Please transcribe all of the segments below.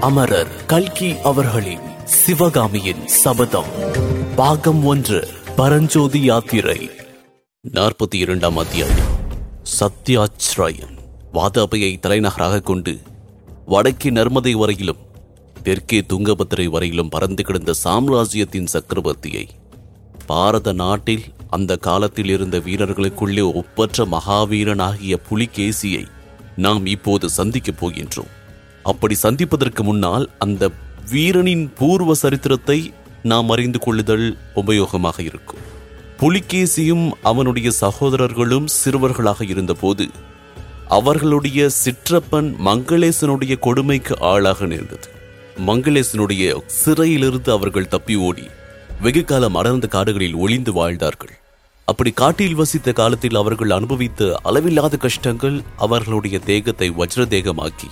அமரர் கல்கி அவர்களின் சிவகாமியின் சபதம். பாகம் ஒன்று பரஞ்சோதி யாத்திரை. நாற்பத்தி இரண்டாம் அத்தியாயம். சத்யாச்ரயம் வாதாபையை தலைநகராக கொண்டு வடக்கே நர்மதை வரையிலும் தெற்கே துங்கபத்திரை வரையிலும் பறந்து கிடந்த சாம்ராஜ்யத்தின் சக்கரவர்த்தியை பாரத நாட்டில் அந்த காலத்தில் இருந்த வீரர்களுக்குள்ளே ஒப்பற்ற மகாவீரனாகிய புலிகேசியை நாம் இப்போது சந்திக்கப் போகின்றோம். அப்படி சந்திப்பதற்கு முன்னால் அந்த வீரனின் பூர்வ சரித்திரத்தை நாம் அறிந்து கொள்ளுதல் உபயோகமாக இருக்கும். புலிகேசியும் அவனுடைய சகோதரர்களும் சிறுவர்களாக இருந்தபோது அவர்களுடைய சிற்றப்பன் மங்களேசனுடைய கொடுமைக்கு ஆளாக நேர்ந்தது. மங்களேசனுடைய சிறையிலிருந்து அவர்கள் தப்பி ஓடி வெகு காலம் அடர்ந்த காடுகளில் ஒளிந்து வாழ்ந்தார்கள். அப்படி காட்டில் வசித்த காலத்தில் அவர்கள் அனுபவித்த அளவில்லாத கஷ்டங்கள் அவர்களுடைய தேகத்தை வஜ்ர தேகமாக்கி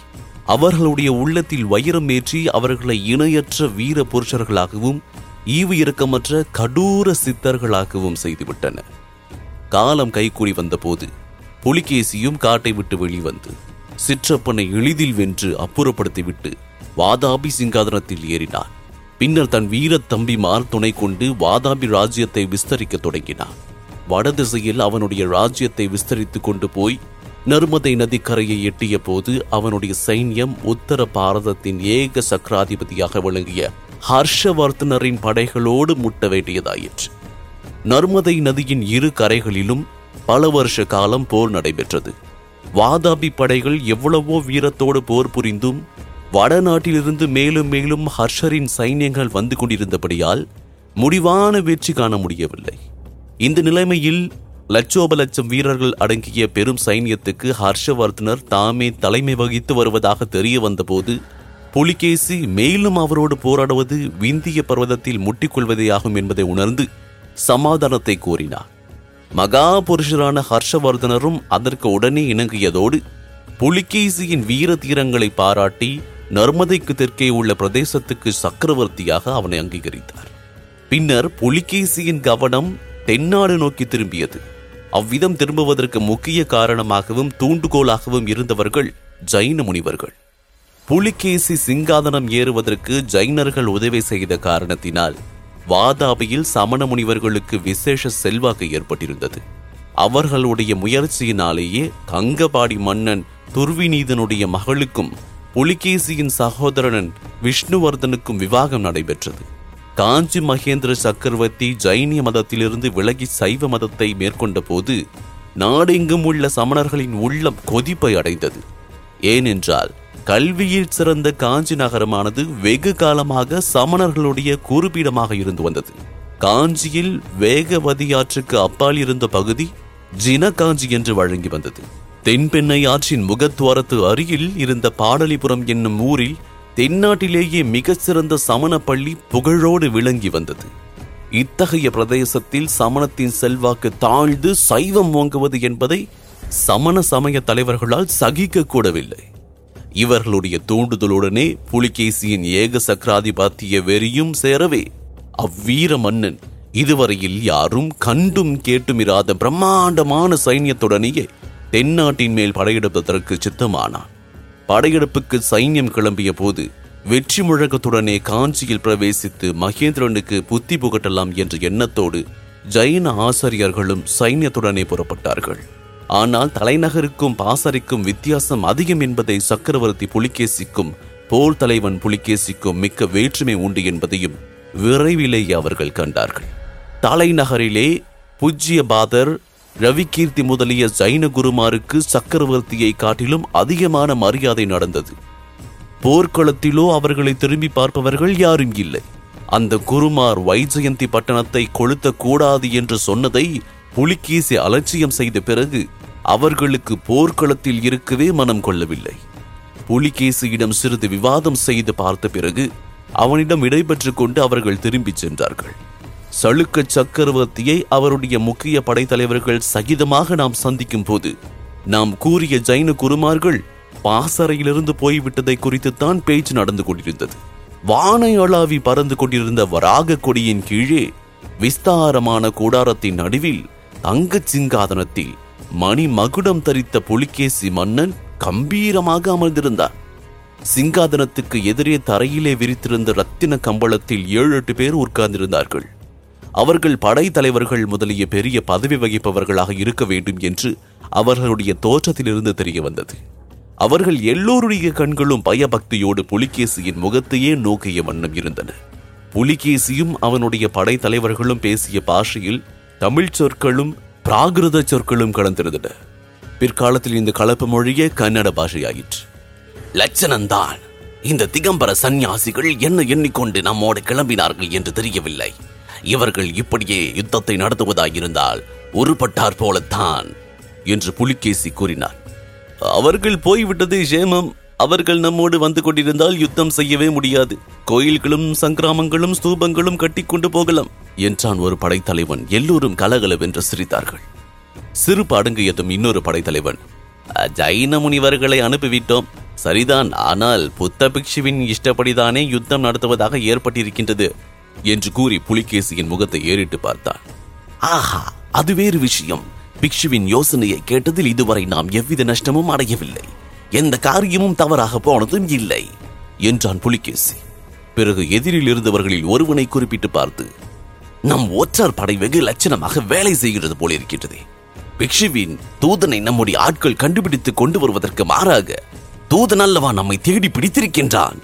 அவர்களுடைய உள்ளத்தில் வைரம் ஏற்றி அவர்களை இணையற்ற வீர புருஷர்களாகவும் ஈவு இறக்கமற்ற கடூர சித்தர்களாகவும் செய்துவிட்டன. காலம் கைகூடி வந்தபோது புலிகேசியும் காட்டை விட்டு வெளிவந்து சிற்றப்பனை எளிதில் வென்று அப்புறப்படுத்திவிட்டு வாதாபி சிங்காதனத்தில் ஏறினார் பின்னர் தன் வீரத் தம்பிமார் துணை கொண்டு வாதாபி ராஜ்யத்தை விஸ்தரிக்க தொடங்கினான். வடதிசையில் அவனுடைய ராஜ்யத்தை விஸ்தரித்துக் கொண்டு போய் நர்மதை நதிக்கரையை எட்டிய போது அவனுடைய சைன்யம் உத்தர பாரதத்தின் ஏக சக்கராதிபதியாக விளங்கிய ஹர்ஷவர்தனரின் படைகளோடு முட்ட வேண்டியதாயிற்று. நர்மதை நதியின் இரு கரைகளிலும் பல வருஷ காலம் போர் நடைபெற்றது. வாதாபி படைகள் எவ்வளவோ வீரத்தோடு போர் புரிந்தும் வடநாட்டிலிருந்து மேலும் மேலும் ஹர்ஷரின் சைன்யங்கள் வந்து கொண்டிருந்தபடியால் முடிவான வெற்றி காண முடியவில்லை. இந்த நிலைமையில் லட்சோப லட்சம் வீரர்கள் அடங்கிய பெரும் சைன்யத்துக்கு ஹர்ஷவர்தனர் தாமே தலைமை வகித்து வருவதாக தெரிய வந்தபோது புலிகேசி மேலும் அவரோடு போராடுவது விந்திய பர்வதத்தில் முட்டிக்கொள்வதேயாகும் என்பதை உணர்ந்து சமாதானத்தை கோரினார். மகா புருஷரான ஹர்ஷவர்தனரும் அதற்கு உடனே இணங்கியதோடு புலிகேசியின் வீர தீரங்களை பாராட்டி நர்மதைக்கு தெற்கே உள்ள பிரதேசத்துக்கு சக்கரவர்த்தியாக அவனை அங்கீகரித்தார். பின்னர் புலிகேசியின் கவனம் தென்னாடு நோக்கி திரும்பியது. அவ்விதம் திரும்புவதற்கு முக்கிய காரணமாகவும் தூண்டுகோலாகவும் இருந்தவர்கள் ஜைன முனிவர்கள். புலிகேசி சிங்காதனம் ஏறுவதற்கு ஜைனர்கள் உதவி செய்த காரணத்தினால் வாதாபியில் சமண முனிவர்களுக்கு விசேஷ செல்வாக்கு ஏற்பட்டிருந்தது. அவர்களுடைய முயற்சியினாலேயே கங்கபாடி மன்னன் துர்விநீதனுடைய மகளுக்கும் புலிகேசியின் சகோதரனன் விஷ்ணுவர்தனுக்கும் விவாகம் நடைபெற்றது. காஞ்சி மகேந்திர சக்கரவர்த்தி ஜைனிய மதத்திலிருந்து விலகி சைவ மதத்தை மேற்கொண்ட போது நாடெங்கும் உள்ள சமணர்களின் உள்ளம் கொதிப்பை அடைந்தது. ஏனென்றால் கல்வியில் சிறந்த காஞ்சி நகரமானது வெகு காலமாக சமணர்களுடைய குறுபீடமாக இருந்து வந்தது. காஞ்சியில் வேகவதியாற்றுக்கு அப்பால் இருந்த பகுதி ஜின காஞ்சி என்று வழங்கி வந்தது. தென்பெண்ணை ஆற்றின் முகத்துவாரத்து அருகில் இருந்த பாடலிபுரம் என்னும் ஊரில் தென்னாட்டிலேயே மிகச் சிறந்த சமண பள்ளி புகழோடு விளங்கி வந்தது. இத்தகைய பிரதேசத்தில் சமணத்தின் செல்வாக்கு தாழ்ந்து சைவம் ஓங்குவது என்பதை சமண சமய தலைவர்களால் சகிக்க கூடவில்லை இவர்களுடைய தூண்டுதலுடனே புலிகேசியின் ஏக சக்கராதிபாத்திய வெறியும் சேரவே அவ்வீர மன்னன் இதுவரையில் யாரும் கண்டும் கேட்டுமிராத பிரம்மாண்டமான சைன்யத்துடனேயே தென்னாட்டின் மேல் படையெடுப்பதற்கு சித்தமானான். படையெடுப்புக்கு சைன்யம் கிளம்பிய போது வெற்றி முழக்கத்துடனே காஞ்சியில் பிரவேசித்து மகேந்திரனுக்கு புத்தி புகட்டலாம் என்ற எண்ணத்தோடு ஜைன ஆசாரியர்களும் சைன்யத்துடனே புறப்பட்டார்கள். ஆனால் தலைநகருக்கும் பாசறைக்கும் வித்தியாசம் அதிகம் என்பதை சக்கரவர்த்தி புலிகேசிக்கும் போர் தலைவன் புலிகேசிக்கும் மிக்க வேற்றுமை உண்டு என்பதையும் விரைவிலேயே அவர்கள் கண்டார்கள். தலைநகரிலே புஜ்ய பாதர் ரவிகீர்த்தி முதலிய ஜைன குருமாருக்கு சக்கரவர்த்தியை காட்டிலும் அதிகமான மரியாதை நடந்தது. போர்க்களத்திலோ அவர்களை திரும்பி பார்ப்பவர்கள் யாரும் இல்லை. அந்த குருமார் வைஜெயந்தி பட்டணத்தை கொளுத்த கூடாது என்று சொன்னதை புலிகேசி அலட்சியம் செய்த பிறகு அவர்களுக்கு போர்க்களத்தில் இருக்கவே மனம் கொள்ளவில்லை. புலிகேசியிடம் சிறிது விவாதம் செய்து பார்த்த பிறகு அவனிடம் விடைபெற்றுக் கொண்டு அவர்கள் திரும்பிச் சென்றார்கள். சளுக்க சக்கரவர்த்தியை அவருடைய முக்கிய படைத்தலைவர்கள் சகிதமாக நாம் சந்திக்கும் போது நாம் கூறிய ஜைன குருமார்கள் பாசறையிலிருந்து போய்விட்டதை குறித்துத்தான் பேச்சு நடந்து கொண்டிருந்தது. வானை அளாவி பறந்து கொண்டிருந்த வராக கொடியின் கீழே விஸ்தாரமான கூடாரத்தின் நடுவில் தங்கச் சிங்காதனத்தில் மணி மகுடம் தரித்த புலிகேசி மன்னன் கம்பீரமாக அமர்ந்திருந்தார். சிங்காதனத்துக்கு எதிரே தரையிலே விரித்திருந்த ரத்தின கம்பளத்தில் ஏழு எட்டு பேர் உட்கார்ந்திருந்தார்கள். அவர்கள் படைத்தலைவர்கள் முதலிய பெரிய பதவி வகிப்பவர்களாக இருக்க வேண்டும் என்று அவர்களுடைய தோற்றத்திலிருந்து தெரிய வந்தது. அவர்கள் எல்லோருடைய கண்களும் பயபக்தியோடு புலிகேசியின் முகத்தையே நோக்கிய வண்ணம் இருந்தன. புலிகேசியும் அவனுடைய படைத்தலைவர்களும் பேசிய பாஷையில் தமிழ் சொற்களும் பிராகிருத சொற்களும் கலந்திருந்தன. பிற்காலத்தில் இந்த கலப்பு மொழியே கன்னட பாஷையாயிற்று. லட்சணந்தான் இந்த திகம்பர சந்நியாசிகள் என்ன எண்ணிக்கொண்டு நம்மோடு கிளம்பினார்கள் என்று தெரியவில்லை. இவர்கள் இப்படியே யுத்தத்தை நடத்துவதாயிருந்தால் உருப்பட்டார் போலத்தான் என்று புலிகேசி கூறினார். அவர்கள் போய்விட்டது சேமம் அவர்கள் நம்மோடு வந்து கொண்டிருந்தால் யுத்தம் செய்யவே முடியாது. கோயில்களும் சங்கிராமங்களும் ஸ்தூபங்களும் கட்டிக்கொண்டு போகலாம் என்றான் ஒரு படைத்தலைவன். எல்லோரும் கலகலவென்று சிரித்தார்கள். சிறு அடங்கியதும் இன்னொரு படைத்தலைவன் ஜைன முனிவர்களை அனுப்பிவிட்டோம். சரிதான் ஆனால் புத்த பிக்ஷுவின் இஷ்டப்படிதானே யுத்தம் நடத்துவதாக ஏற்பட்டிருக்கின்றது. என்று கூறி புலிகேசியின் முகத்தை ஏறிட்டு பார்த்தான். ஆஹா அது வேறு விஷயம். பிக்ஷுவின் யோசனையை கேட்டதில் இதுவரை நாம் எவ்வித நஷ்டமும் அடையவில்லை. எந்த காரியமும் தவறாக போனதும் இல்லை என்றான் புலிகேசி. பிறகு எதிரில் இருந்தவர்களில் ஒருவனை குறிப்பிட்டு பார்த்து நம் ஒற்றார் படை வெகு லட்சணமாக வேலை செய்கிறது போல இருக்கின்றது. பிக்ஷுவின் தூதனை நம்முடைய ஆட்கள் கண்டுபிடித்து கொண்டு வருவதற்கு மாறாக தூதன் அல்லவா நம்மை தேடி பிடித்திருக்கின்றான்?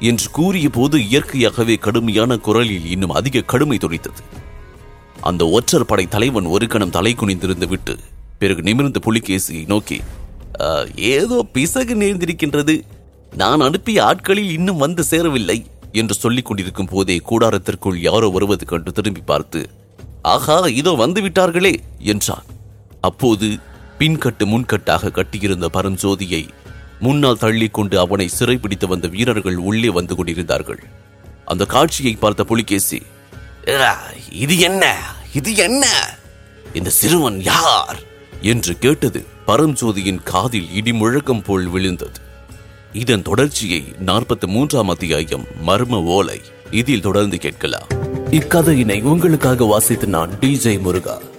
என்று கூறிய போது இயற்கையாகவே கடுமையான குரலில் இன்னும் அதிக கடுமை துடித்தது அந்த ஒற்றர் படை தலைவன் ஒரு கணம் தலை குனிந்திருந்து விட்டு பிறகு நிமிர்ந்த புலிகேசியை நோக்கி ஏதோ பிசகு நேர்ந்திருக்கின்றது. நான் அனுப்பிய ஆட்களில் இன்னும் வந்து சேரவில்லை என்று சொல்லிக் கொண்டிருக்கும் போதே கூடாரத்திற்குள் யாரோ வருவது கண்டு திரும்பி பார்த்து ஆஹா இதோ வந்து விட்டார்களே என்றான். அப்போது பின்கட்டு முன்கட்டாக கட்டியிருந்த பரஞ்சோதியை முன்னால் தள்ளிக்கொண்டு அவனை சிறைப்பிடித்து வந்த வீரர்கள் உள்ளே வந்து கொண்டிருந்தார்கள். அந்த காட்சியை பார்த்த புலிகேசி இது என்ன? இது என்ன? இந்த சிறுவன் யார்? என்று கேட்டது பரஞ்சோதியின் காதில் இடி முழக்கம் போல் விழுந்தது. இதன் தொடர்ச்சியை நாற்பத்தி மூன்றாம் அத்தியாயம் மர்ம ஓலை இதில் தொடர்ந்து கேட்கலாம். இக்கதையினை உங்களுக்காக வாசித்து நான் டிஜே முருகா.